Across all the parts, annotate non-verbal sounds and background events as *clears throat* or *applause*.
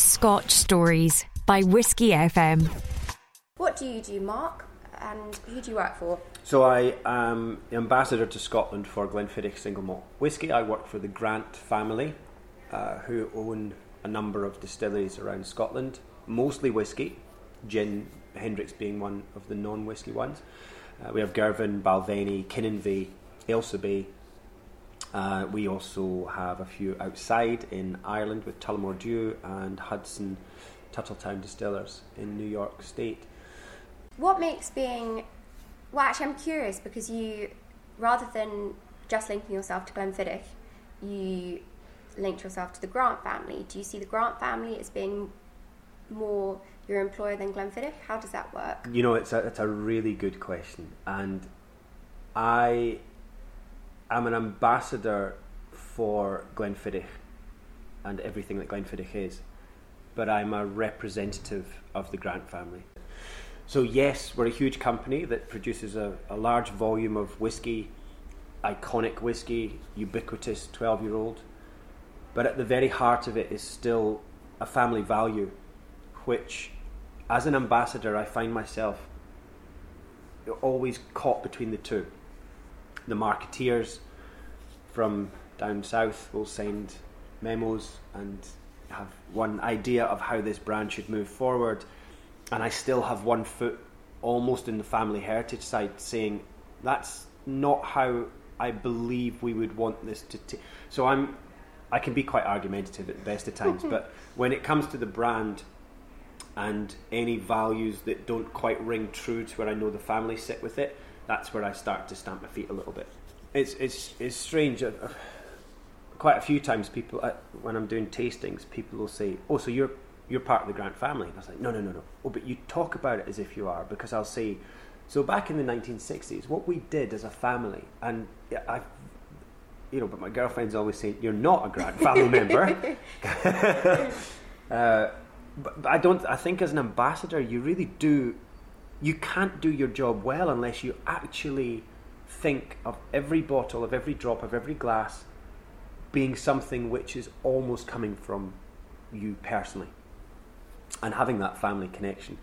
Scotch Stories by Whiskey FM. What do you do, Mark? And who do you work for? So I am the ambassador to Scotland for Glenfiddich Single Malt Whisky. I work for the Grant family, uh, who own a number of distilleries around Scotland, mostly whisky, gin, Hendrick's being one of the non-whisky ones. Uh, we have Girvan, Balvenie, Kinninvie, Ailsa Bay. Uh, we also have a few outside in Ireland with Tullamore Dew and Hudson Tuthilltown Distillers in New York State. What makes being. Well, actually, I'm curious because you, rather than just linking yourself to Glenfiddich, you linked yourself to the Grant family. Do you see the Grant family as being more your employer than Glenfiddich? How does that work? You know, it's a, it's a really good question. And I am an ambassador for Glenfiddich and everything that Glenfiddich is, but I'm a representative of the Grant family. So, yes, we're a huge company that produces a, a large volume of whiskey, iconic whiskey, ubiquitous 12 year old, but at the very heart of it is still a family value, which, as an ambassador, I find myself always caught between the two. The marketeers from down south will send memos and have one idea of how this brand should move forward, and I still have one foot almost in the family heritage side saying that's not how I believe we would want this to. T-. So I'm, I can be quite argumentative at the best of times, *laughs* but when it comes to the brand and any values that don't quite ring true to where I know the family sit with it, that's where I start to stamp my feet a little bit. It's it's it's strange. Uh, quite a few times, people uh, when I'm doing tastings, people will say, "Oh, so you're you're part of the Grant family?" And I was like, "No, no, no, no. Oh, but you talk about it as if you are, because I'll say." So back in the 1960s, what we did as a family, and I, you know, but my girlfriend's always saying, "You're not a Grant *laughs* family member." *laughs* *laughs* uh, but, but I don't. I think as an ambassador, you really do. You can't do your job well unless you actually think of every bottle, of every drop, of every glass being something which is almost coming from you personally, and having that family connection,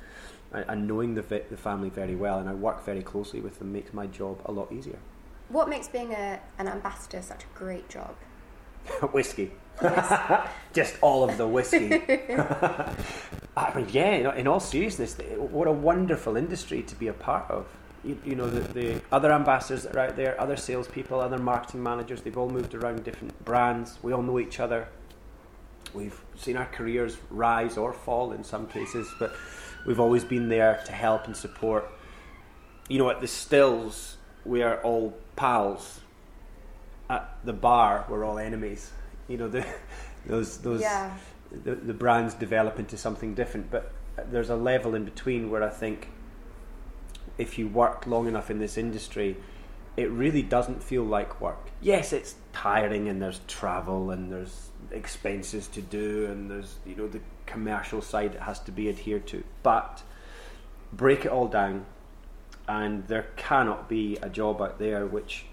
and, knowing the the family very well, and I work very closely with them makes my job a lot easier. What makes being a, an ambassador such a great job? *laughs* whiskey. Just all of the whiskey. *laughs* Ah, I mean, yeah, in all seriousness, what a wonderful industry to be a part of. You, you know, the, the, other ambassadors that are out there, other salespeople, other marketing managers, they've all moved around different brands. We all know each other. We've seen our careers rise or fall in some cases, but we've always been there to help and support. You know, at the stills, we are all pals at the bar we're all enemies. You know, the, those those Yeah. the, the brands develop into something different, but there's a level in between where I think if you work long enough in this industry, it really doesn't feel like work. Yes, it's tiring and there's travel and there's expenses to do and there's you know the commercial side that has to be adhered to. But break it all down, and there cannot be a job out there which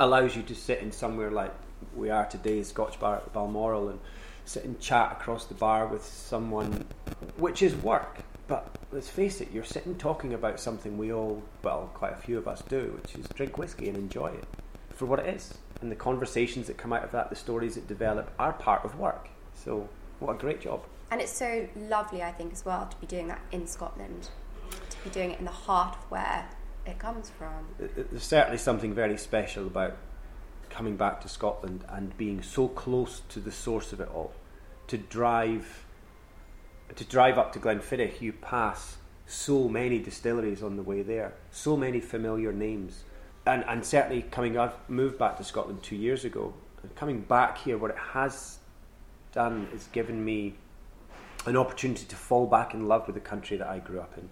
allows you to sit in somewhere like we are today, Scotch Bar at Balmoral, and sit and chat across the bar with someone, which is work. But let's face it, you're sitting talking about something we all, well, quite a few of us do, which is drink whiskey and enjoy it for what it is. And the conversations that come out of that, the stories that develop, are part of work. So, what a great job. And it's so lovely, I think, as well, to be doing that in Scotland, to be doing it in the heart of where it comes from. There's certainly something very special about coming back to Scotland and being so close to the source of it all. To drive, to drive up to Glenfiddich, you pass so many distilleries on the way there, so many familiar names, and and certainly coming. I've moved back to Scotland two years ago. Coming back here, what it has done is given me an opportunity to fall back in love with the country that I grew up in.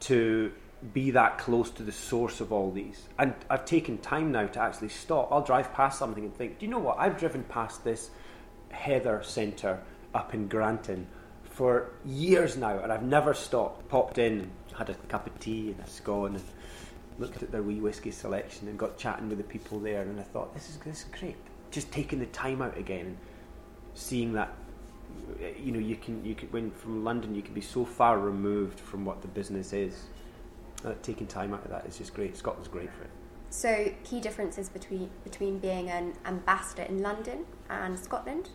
To be that close to the source of all these. And I've taken time now to actually stop. I'll drive past something and think, do you know what? I've driven past this Heather Centre up in Grantown for years now, and I've never stopped. Popped in, had a cup of tea and a scone, and looked at their wee whiskey selection, and got chatting with the people there. And I thought, this is this is great. Just taking the time out again and seeing that you know, you can you can when from London, you can be so far removed from what the business is. Uh, taking time out of that is just great. Scotland's great for it. So, key differences between between being an ambassador in London and Scotland.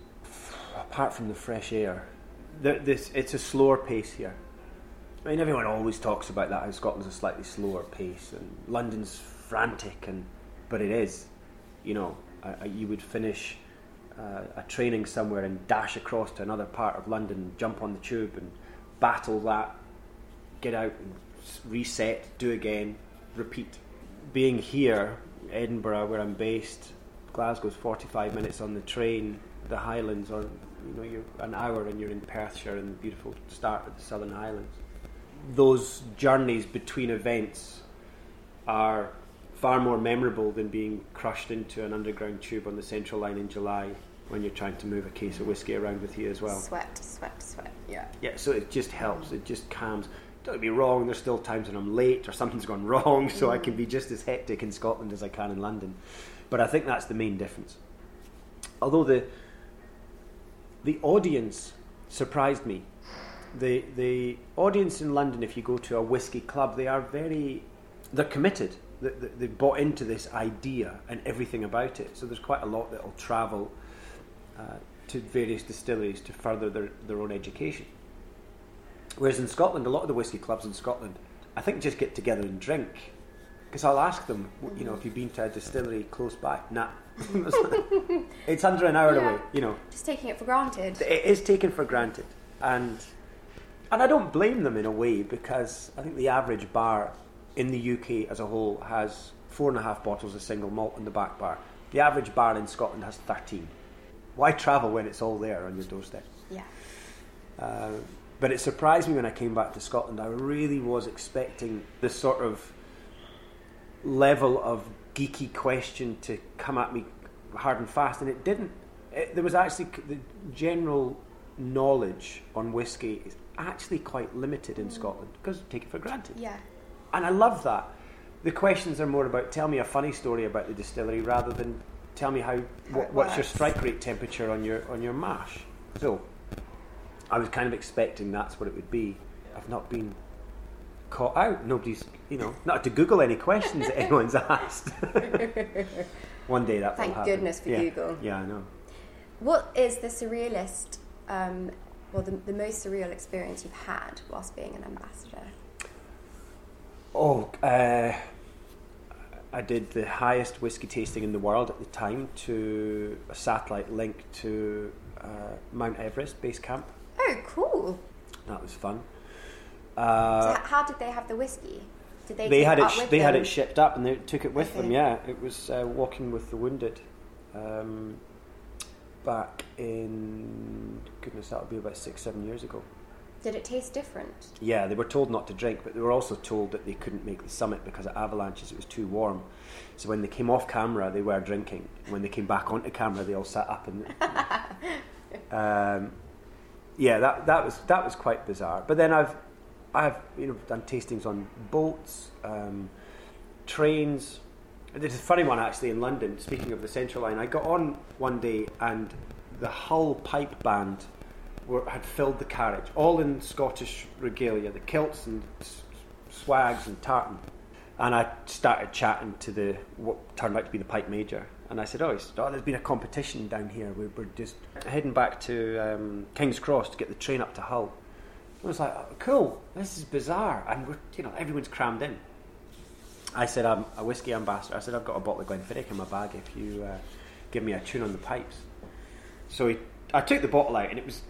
Apart from the fresh air, the, this it's a slower pace here. I mean, everyone always talks about that how Scotland's a slightly slower pace and London's frantic, and but it is. You know, you would finish uh, a training somewhere and dash across to another part of London, jump on the tube and battle that, get out and reset, do again, repeat. Being here, Edinburgh, where I'm based, Glasgow's 45 minutes on the train. The Highlands are, you know, you're an hour and you're in Perthshire and the beautiful start of the Southern Highlands. Those journeys between events are far more memorable than being crushed into an underground tube on the Central Line in July when you're trying to move a case of whiskey around with you as well. Sweat, sweat, sweat. Yeah. Yeah, so it just helps. It just calms. Don't get me wrong. There's still times when I'm late or something's gone *laughs* wrong, so. I can be just as hectic in Scotland as I can in London. But I think that's the main difference. Although the the audience surprised me. The the audience in London, if you go to a whiskey club, they are very they're committed. They, they, they bought into this idea and everything about it. So there's quite a lot that will travel uh, to various distilleries to further their, their own education. Whereas in Scotland, a lot of the whisky clubs in Scotland, I think just get together and drink. Because I'll ask them, you know, if you've been to a distillery close by. Nah. *laughs* it's under an hour yeah. away, you know. Just taking it for granted. It is taken for granted. And and I don't blame them in a way because I think the average bar in the UK as a whole has four and a half bottles of single malt in the back bar. The average bar in Scotland has 13. Why travel when it's all there on your doorstep? Yeah. Uh, but it surprised me when I came back to Scotland. I really was expecting this sort of level of geeky question to come at me hard and fast, and it didn't. It, there was actually the general knowledge on whiskey is actually quite limited in mm. Scotland because take it for granted. Yeah. And I love that. The questions are more about tell me a funny story about the distillery rather than tell me how, how what, what's your strike rate temperature on your on your mash. So I was kind of expecting that's what it would be. I've not been caught out. Nobody's, you know, not to Google any questions that anyone's *laughs* asked. *laughs* One day that will happen. Thank goodness for yeah. Google. Yeah, I know. What is the surrealist, um, well, the, the most surreal experience you've had whilst being an ambassador? Oh, uh, I did the highest whiskey tasting in the world at the time to a satellite link to uh, Mount Everest base camp. Oh, cool! That was fun. Uh, so how did they have the whiskey? Did they? They had it. Sh- they them? had it shipped up, and they took it with okay. them. Yeah, it was uh, walking with the wounded. Um, back in goodness, that would be about six, seven years ago. Did it taste different? Yeah, they were told not to drink, but they were also told that they couldn't make the summit because of avalanches. It was too warm. So when they came off camera, they were drinking. When they came back onto camera, they all sat up and. *laughs* um, yeah, that that was that was quite bizarre. But then I've I've you know done tastings on boats, um, trains. There's a funny one actually in London. Speaking of the Central Line, I got on one day and the Hull Pipe Band were, had filled the carriage, all in Scottish regalia, the kilts and swags and tartan. And I started chatting to the what turned out to be the pipe major, and I said, "Oh, said, oh there's been a competition down here. We're, we're just heading back to um, King's Cross to get the train up to Hull." I was like, oh, "Cool, this is bizarre," and we're you know everyone's crammed in. I said, "I'm a whiskey ambassador." I said, "I've got a bottle of Glenfiddich in my bag if you uh, give me a tune on the pipes." So he, I took the bottle out, and it was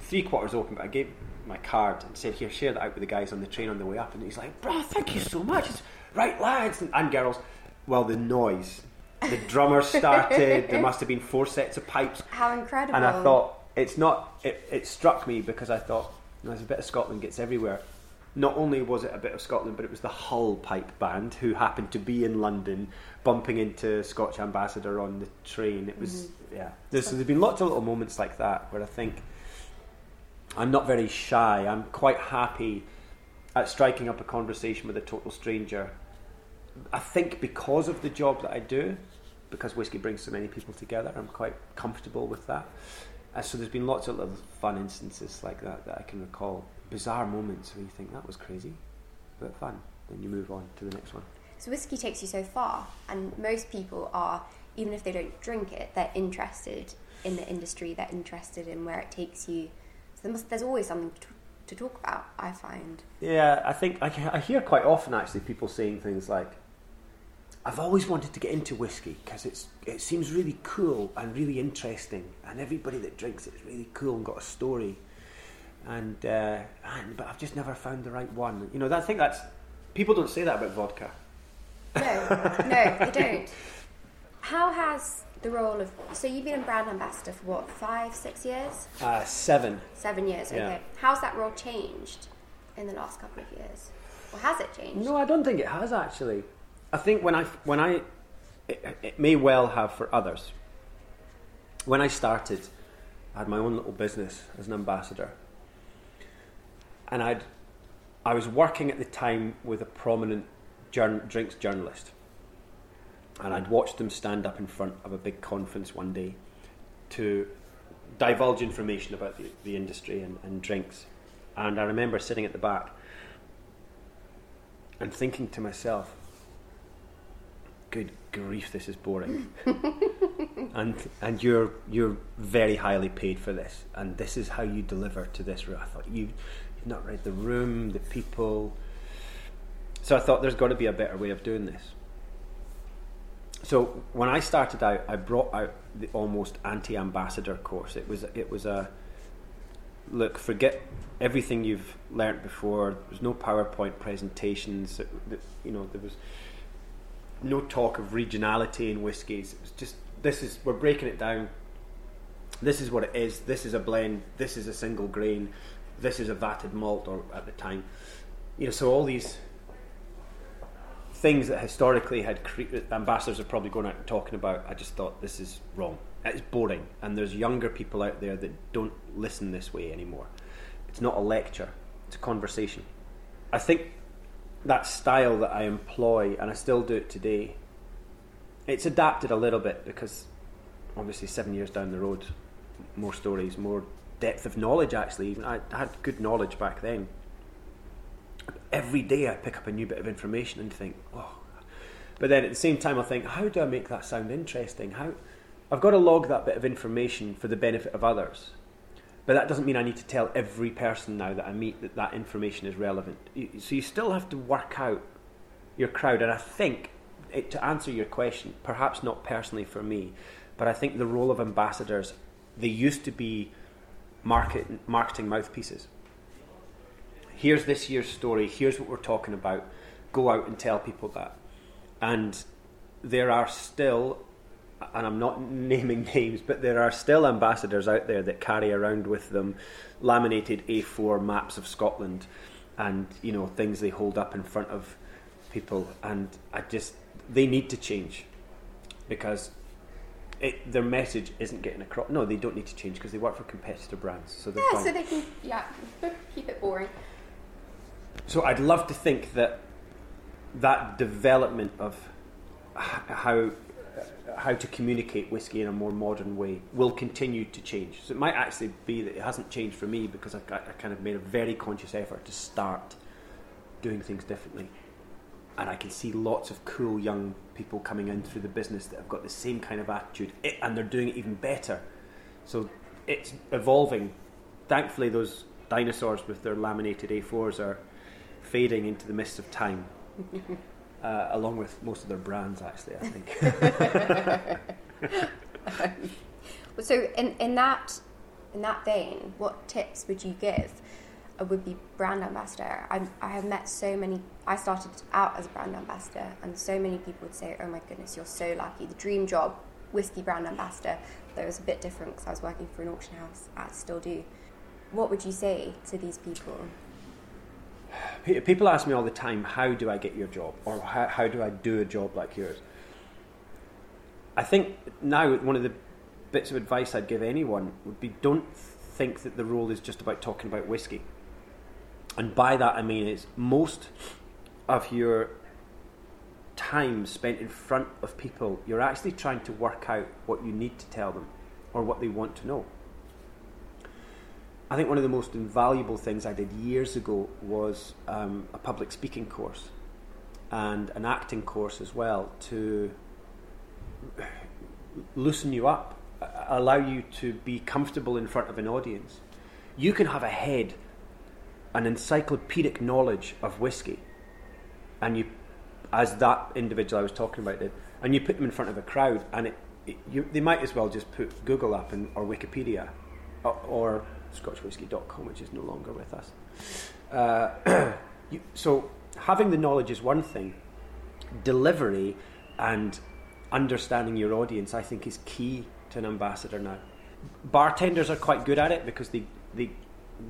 three quarters open, but I gave my card and said, "Here, share that out with the guys on the train on the way up." And he's like, "Bro, thank you so much." It's, right, lads and, and girls. Well, the noise, the drummer started. there *laughs* must have been four sets of pipes. How incredible! And I thought it's not. It, it struck me because I thought there's a bit of Scotland gets everywhere. Not only was it a bit of Scotland, but it was the Hull Pipe Band who happened to be in London, bumping into Scotch Ambassador on the train. It was mm-hmm. yeah. There's, so there's been lots of little moments like that where I think I'm not very shy. I'm quite happy at striking up a conversation with a total stranger. I think because of the job that I do, because whiskey brings so many people together, I'm quite comfortable with that. Uh, so there's been lots of little fun instances like that that I can recall. Bizarre moments where you think that was crazy, but fun. Then you move on to the next one. So whiskey takes you so far, and most people are, even if they don't drink it, they're interested in the industry. They're interested in where it takes you. So there must, there's always something to, to talk about. I find. Yeah, I think I, I hear quite often actually people saying things like, "I've always wanted to get into whiskey because it's it seems really cool and really interesting, and everybody that drinks it is really cool and got a story." And, uh, and but I've just never found the right one. You know, I think that's people don't say that about vodka. No, no, they don't. *laughs* How has the role of so you've been a brand ambassador for what five, six years, Uh, seven. seven years? Yeah. Okay. How's that role changed in the last couple of years, or has it changed? No, I don't think it has actually. I think when I when I it, it may well have for others. When I started, I had my own little business as an ambassador, and I'd I was working at the time with a prominent journ- drinks journalist, and I'd watched them stand up in front of a big conference one day to divulge information about the, the industry and, and drinks. And I remember sitting at the back and thinking to myself, good grief, this is boring. *laughs* and and you're you're very highly paid for this, and this is how you deliver to this room. I thought you you've not read the room, the people. So I thought there's got to be a better way of doing this. So when I started out, I brought out the almost anti-ambassador course. It was it was a look, forget everything you've learnt before. There was no PowerPoint presentations. You know, there was no talk of regionality in whiskies. It was just this is we're breaking it down. This is what it is. This is a blend. This is a single grain. This is a vatted malt, or at the time, you know. So all these things that historically had cre- ambassadors are probably going out and talking about. I just thought this is wrong. It's boring, and there's younger people out there that don't listen this way anymore. It's not a lecture; it's a conversation. I think that style that I employ, and I still do it today. It's adapted a little bit because, obviously, seven years down the road, more stories, more depth of knowledge. Actually, even I had good knowledge back then every day I pick up a new bit of information and think, oh. But then at the same time, I think, how do I make that sound interesting? How I've got to log that bit of information for the benefit of others. But that doesn't mean I need to tell every person now that I meet that that information is relevant. So you still have to work out your crowd. And I think, it, to answer your question, perhaps not personally for me, but I think the role of ambassadors, they used to be market, marketing mouthpieces here's this year's story, here's what we're talking about, go out and tell people that. And there are still, and I'm not *laughs* naming names, but there are still ambassadors out there that carry around with them laminated A4 maps of Scotland and, you know, things they hold up in front of people. And I just, they need to change because it, their message isn't getting across. No, they don't need to change because they work for competitor brands. So they're Yeah, fine. so they can yeah *laughs* keep it boring. So I'd love to think that that development of how how to communicate whiskey in a more modern way will continue to change. So it might actually be that it hasn't changed for me because I've got, I kind of made a very conscious effort to start doing things differently. And I can see lots of cool young people coming in through the business that have got the same kind of attitude, i- and they're doing it even better. So it's evolving. Thankfully, those dinosaurs with their laminated A4s are fading into the mist of time, *laughs* uh, along with most of their brands, actually, I think. *laughs* So in, in that in that vein, what tips would you give a would be brand ambassador? I, I have met so many. I started out as a brand ambassador, and so many people would say, "Oh my goodness, you're so lucky! The dream job, whiskey brand ambassador." Though it was a bit different because I was working for an auction house. I still do. What would you say to these people? Pe- People ask me all the time, how do I get your job? Or how, how do I do a job like yours? I think now one of the bits of advice I'd give anyone would be don't think that the role is just about talking about whiskey. And by that I mean it's most of your time spent in front of people, you're actually trying to work out what you need to tell them or what they want to know. I think one of the most invaluable things I did years ago was um, a public speaking course and an acting course as well to loosen you up, allow you to be comfortable in front of an audience. You can have a head, an encyclopedic knowledge of whiskey, and you, as that individual I was talking about did, and you put them in front of a crowd, and it, it you, they might as well just put Google up and, or Wikipedia, or, or ScotchWhiskey.com, which is no longer with us. Uh, *clears throat* you, so having the knowledge is one thing. Delivery and understanding your audience, I think, is key to an ambassador now. Bartenders are quite good at it because they they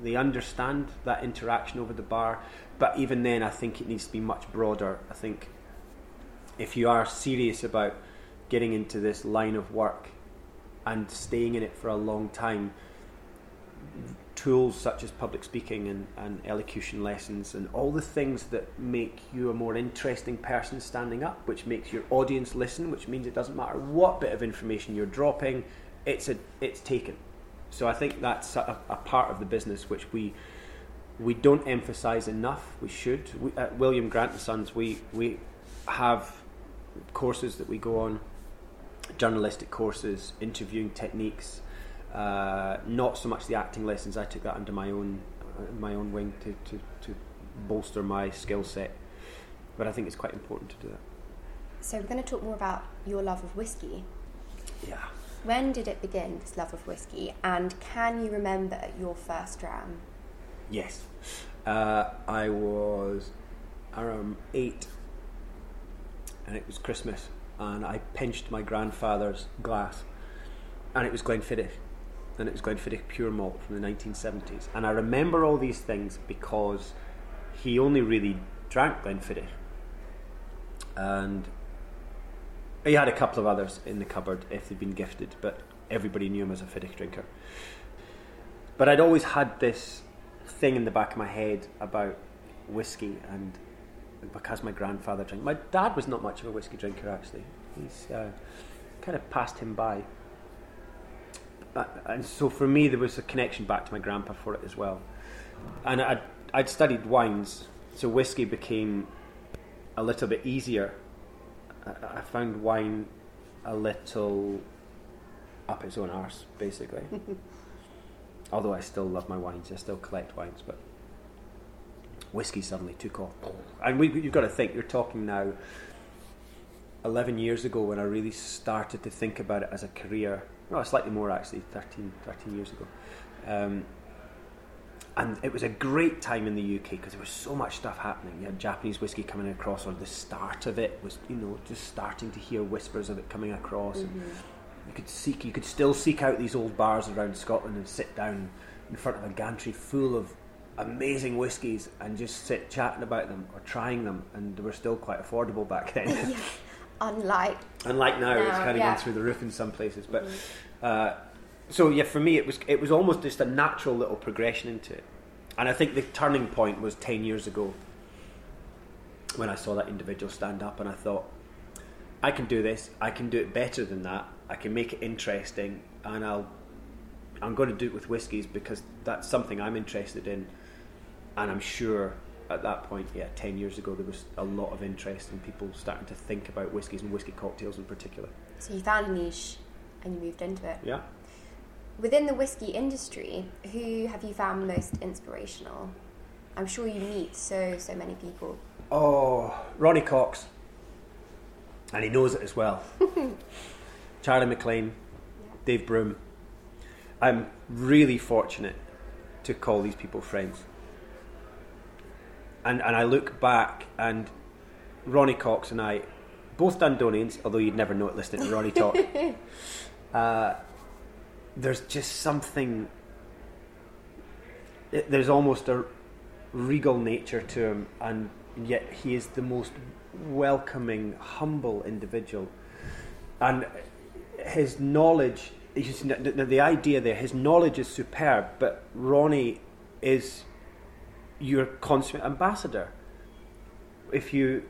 they understand that interaction over the bar. But even then, I think it needs to be much broader. I think if you are serious about getting into this line of work and staying in it for a long time, tools such as public speaking and, and elocution lessons and all the things that make you a more interesting person standing up, which makes your audience listen, which means it doesn't matter what bit of information you're dropping, it's a, it's taken. So I think that's a, a part of the business which we we don't emphasise enough. We should. We, at William Grant and Sons, we we have courses that we go on, journalistic courses, interviewing techniques uh, not so much the acting lessons. I took that under my own uh, my own wing to, to, to bolster my skill set. But I think it's quite important to do that. So we're going to talk more about your love of whiskey. Yeah. When did it begin, this love of whiskey? And can you remember your first dram? Yes. Uh, I was around eight, and it was Christmas, and I pinched my grandfather's glass, and it was Glenfiddich and it was Glenfiddich Pure Malt from the 1970s. And I remember all these things because he only really drank Glenfiddich. And he had a couple of others in the cupboard if they'd been gifted, but everybody knew him as a Fiddich drinker. But I'd always had this thing in the back of my head about whiskey and because my grandfather drank. My dad was not much of a whiskey drinker actually. He's uh, kind of passed him by. And so for me, there was a connection back to my grandpa for it as well. And I'd, I'd studied wines, so whiskey became a little bit easier. I, I found wine a little up its own arse, basically. *laughs* Although I still love my wines, I still collect wines, but whiskey suddenly took off. And we, you've got to think, you're talking now 11 years ago when I really started to think about it as a career well, slightly more actually, 13, 13 years ago. Um, and it was a great time in the UK because there was so much stuff happening. You had Japanese whiskey coming across, or the start of it was, you know, just starting to hear whispers of it coming across. Mm-hmm. And you could seek, you could still seek out these old bars around Scotland and sit down in front of a gantry full of amazing whiskies and just sit chatting about them or trying them, and they were still quite affordable back *laughs* then. *laughs* yeah unlike unlike now, now it's kind of yeah. gone through the roof in some places. But mm-hmm. uh, so yeah, for me it was it was almost just a natural little progression into it, and I think the turning point was ten years ago when I saw that individual stand up, and I thought, I can do this. I can do it better than that. I can make it interesting, and I'll I'm going to do it with whiskies because that's something I'm interested in, and I'm sure at that point, yeah, 10 years ago, there was a lot of interest in people starting to think about whiskies and whiskey cocktails in particular. So you found a niche and you moved into it. Yeah. Within the whiskey industry, who have you found most inspirational? I'm sure you meet so, so many people. Oh, Ronnie Cox. And he knows it as well. *laughs* Charlie MacLean, yeah. Dave Broom. I'm really fortunate to call these people friends and and I look back and Ronnie Cox and I, both Dundonians, although you'd never know it listening to Ronnie talk. *laughs* uh, there's just something. There's almost a regal nature to him, and yet he is the most welcoming, humble individual, and his knowledge. The, the idea there, his knowledge is superb, but Ronnie is your consummate ambassador. If you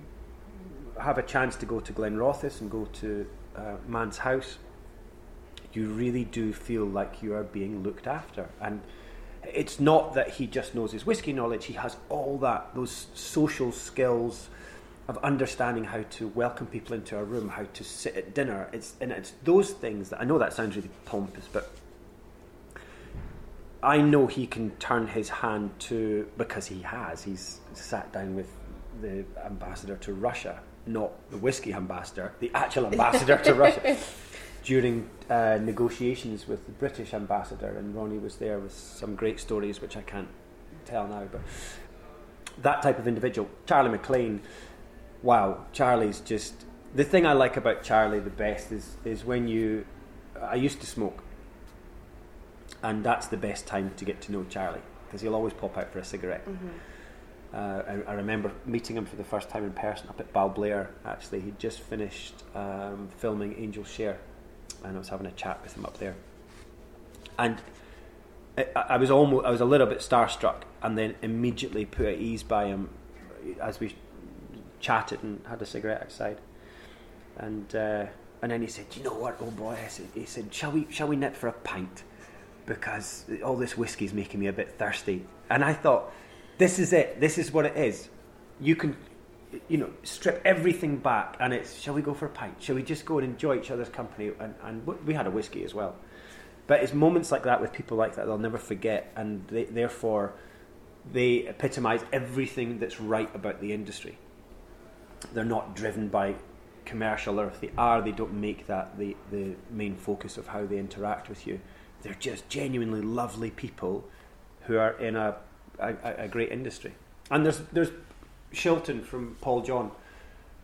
have a chance to go to Glenrothes and go to uh, Man's House, you really do feel like you are being looked after. And it's not that he just knows his whiskey knowledge, he has all that, those social skills of understanding how to welcome people into a room, how to sit at dinner. It's, and it's those things that I know that sounds really pompous, but I know he can turn his hand to, because he has, he's sat down with the ambassador to Russia, not the whiskey ambassador, the actual ambassador to Russia *laughs* during uh, negotiations with the British ambassador, and Ronnie was there with some great stories which I can't tell now. But that type of individual, Charlie MacLean. wow, Charlie's just the thing I like about Charlie the best is is when you. I used to smoke, and that's the best time to get to know Charlie because he'll always pop out for a cigarette. Mm-hmm. Uh, I, I, remember meeting him for the first time in person up at Balblair. Actually, he'd just finished um, filming Angel Share, and I was having a chat with him up there. And I, I, was almost, I was a little bit starstruck, and then immediately put at ease by him as we chatted and had a cigarette outside. And uh, and then he said, "You know what, oh boy?" I said, "He said, shall we shall we nip for a pint?" Because all this whiskey is making me a bit thirsty. And I thought, this is it. This is what it is. You can you know, strip everything back, and it's shall we go for a pint? Shall we just go and enjoy each other's company? And, and we had a whiskey as well. But it's moments like that with people like that they'll never forget, and they, therefore they epitomise everything that's right about the industry. They're not driven by commercial, or if they are, they don't make that the, the main focus of how they interact with you. They're just genuinely lovely people who are in a, a, a great industry. And there's there's Shilton from Paul John,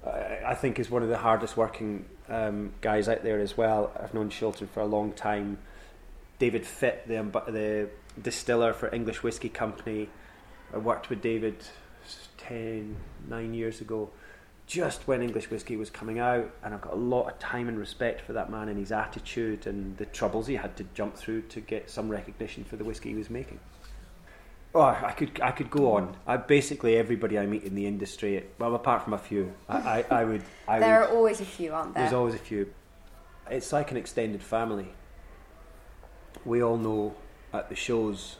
I think, is one of the hardest working um, guys out there as well. I've known Shilton for a long time. David Fitt, the, the distiller for English Whiskey Company, I worked with David 10, 9 years ago, just when English whiskey was coming out, and I've got a lot of time and respect for that man and his attitude and the troubles he had to jump through to get some recognition for the whiskey he was making. Oh, I could I could go on. I, basically everybody I meet in the industry, well, apart from a few, I, I, I would. I there would, are always a few, aren't there? There's always a few. It's like an extended family. We all know at the shows,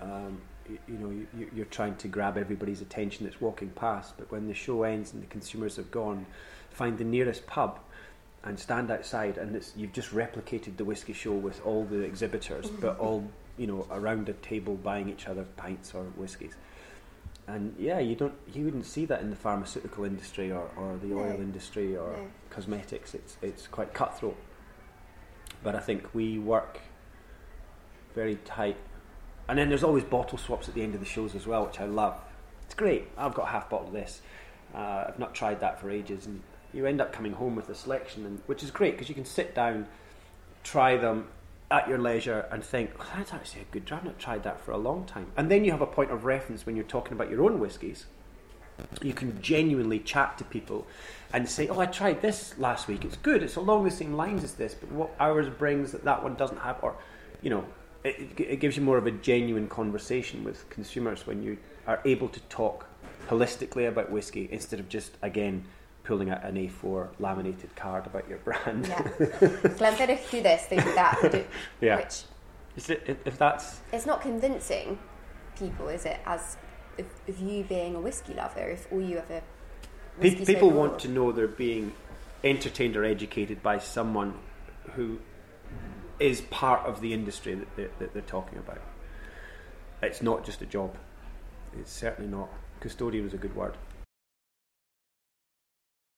um, you, you, know, you, you're trying to grab everybody's attention that's walking past, but when the show ends and the consumers have gone, find the nearest pub and stand outside, and you've just replicated the whiskey show with all the exhibitors, but *laughs* all you know, around a table buying each other pints or whiskies. And yeah, you don't, you wouldn't see that in the pharmaceutical industry or, or the oil industry or no. cosmetics. It's it's quite cutthroat. But I think we work very tight. And then there's always bottle swaps at the end of the shows as well, which I love. It's great. I've got a half bottle of this. Uh, I've not tried that for ages, and you end up coming home with a selection, and, which is great because you can sit down, try them, at your leisure and think, oh, that's actually a good drink. I've not tried that for a long time. And then you have a point of reference when you're talking about your own whiskies. You can genuinely chat to people and say, oh, I tried this last week. It's good. It's along the same lines as this, but what ours brings that that one doesn't have, or, you know, it, it gives you more of a genuine conversation with consumers when you are able to talk holistically about whiskey instead of just, again, pulling out an A4 laminated card about your brand. Yeah. *laughs* Glenfiddich do this, they do that. They do, *laughs* yeah. Which is it, if that's it's not convincing people, is it? As if, if you being a whiskey lover, if all you ever Pe- people want to know they're being entertained or educated by someone who is part of the industry that they're, that they're talking about. It's not just a job. It's certainly not. Custodian is a good word.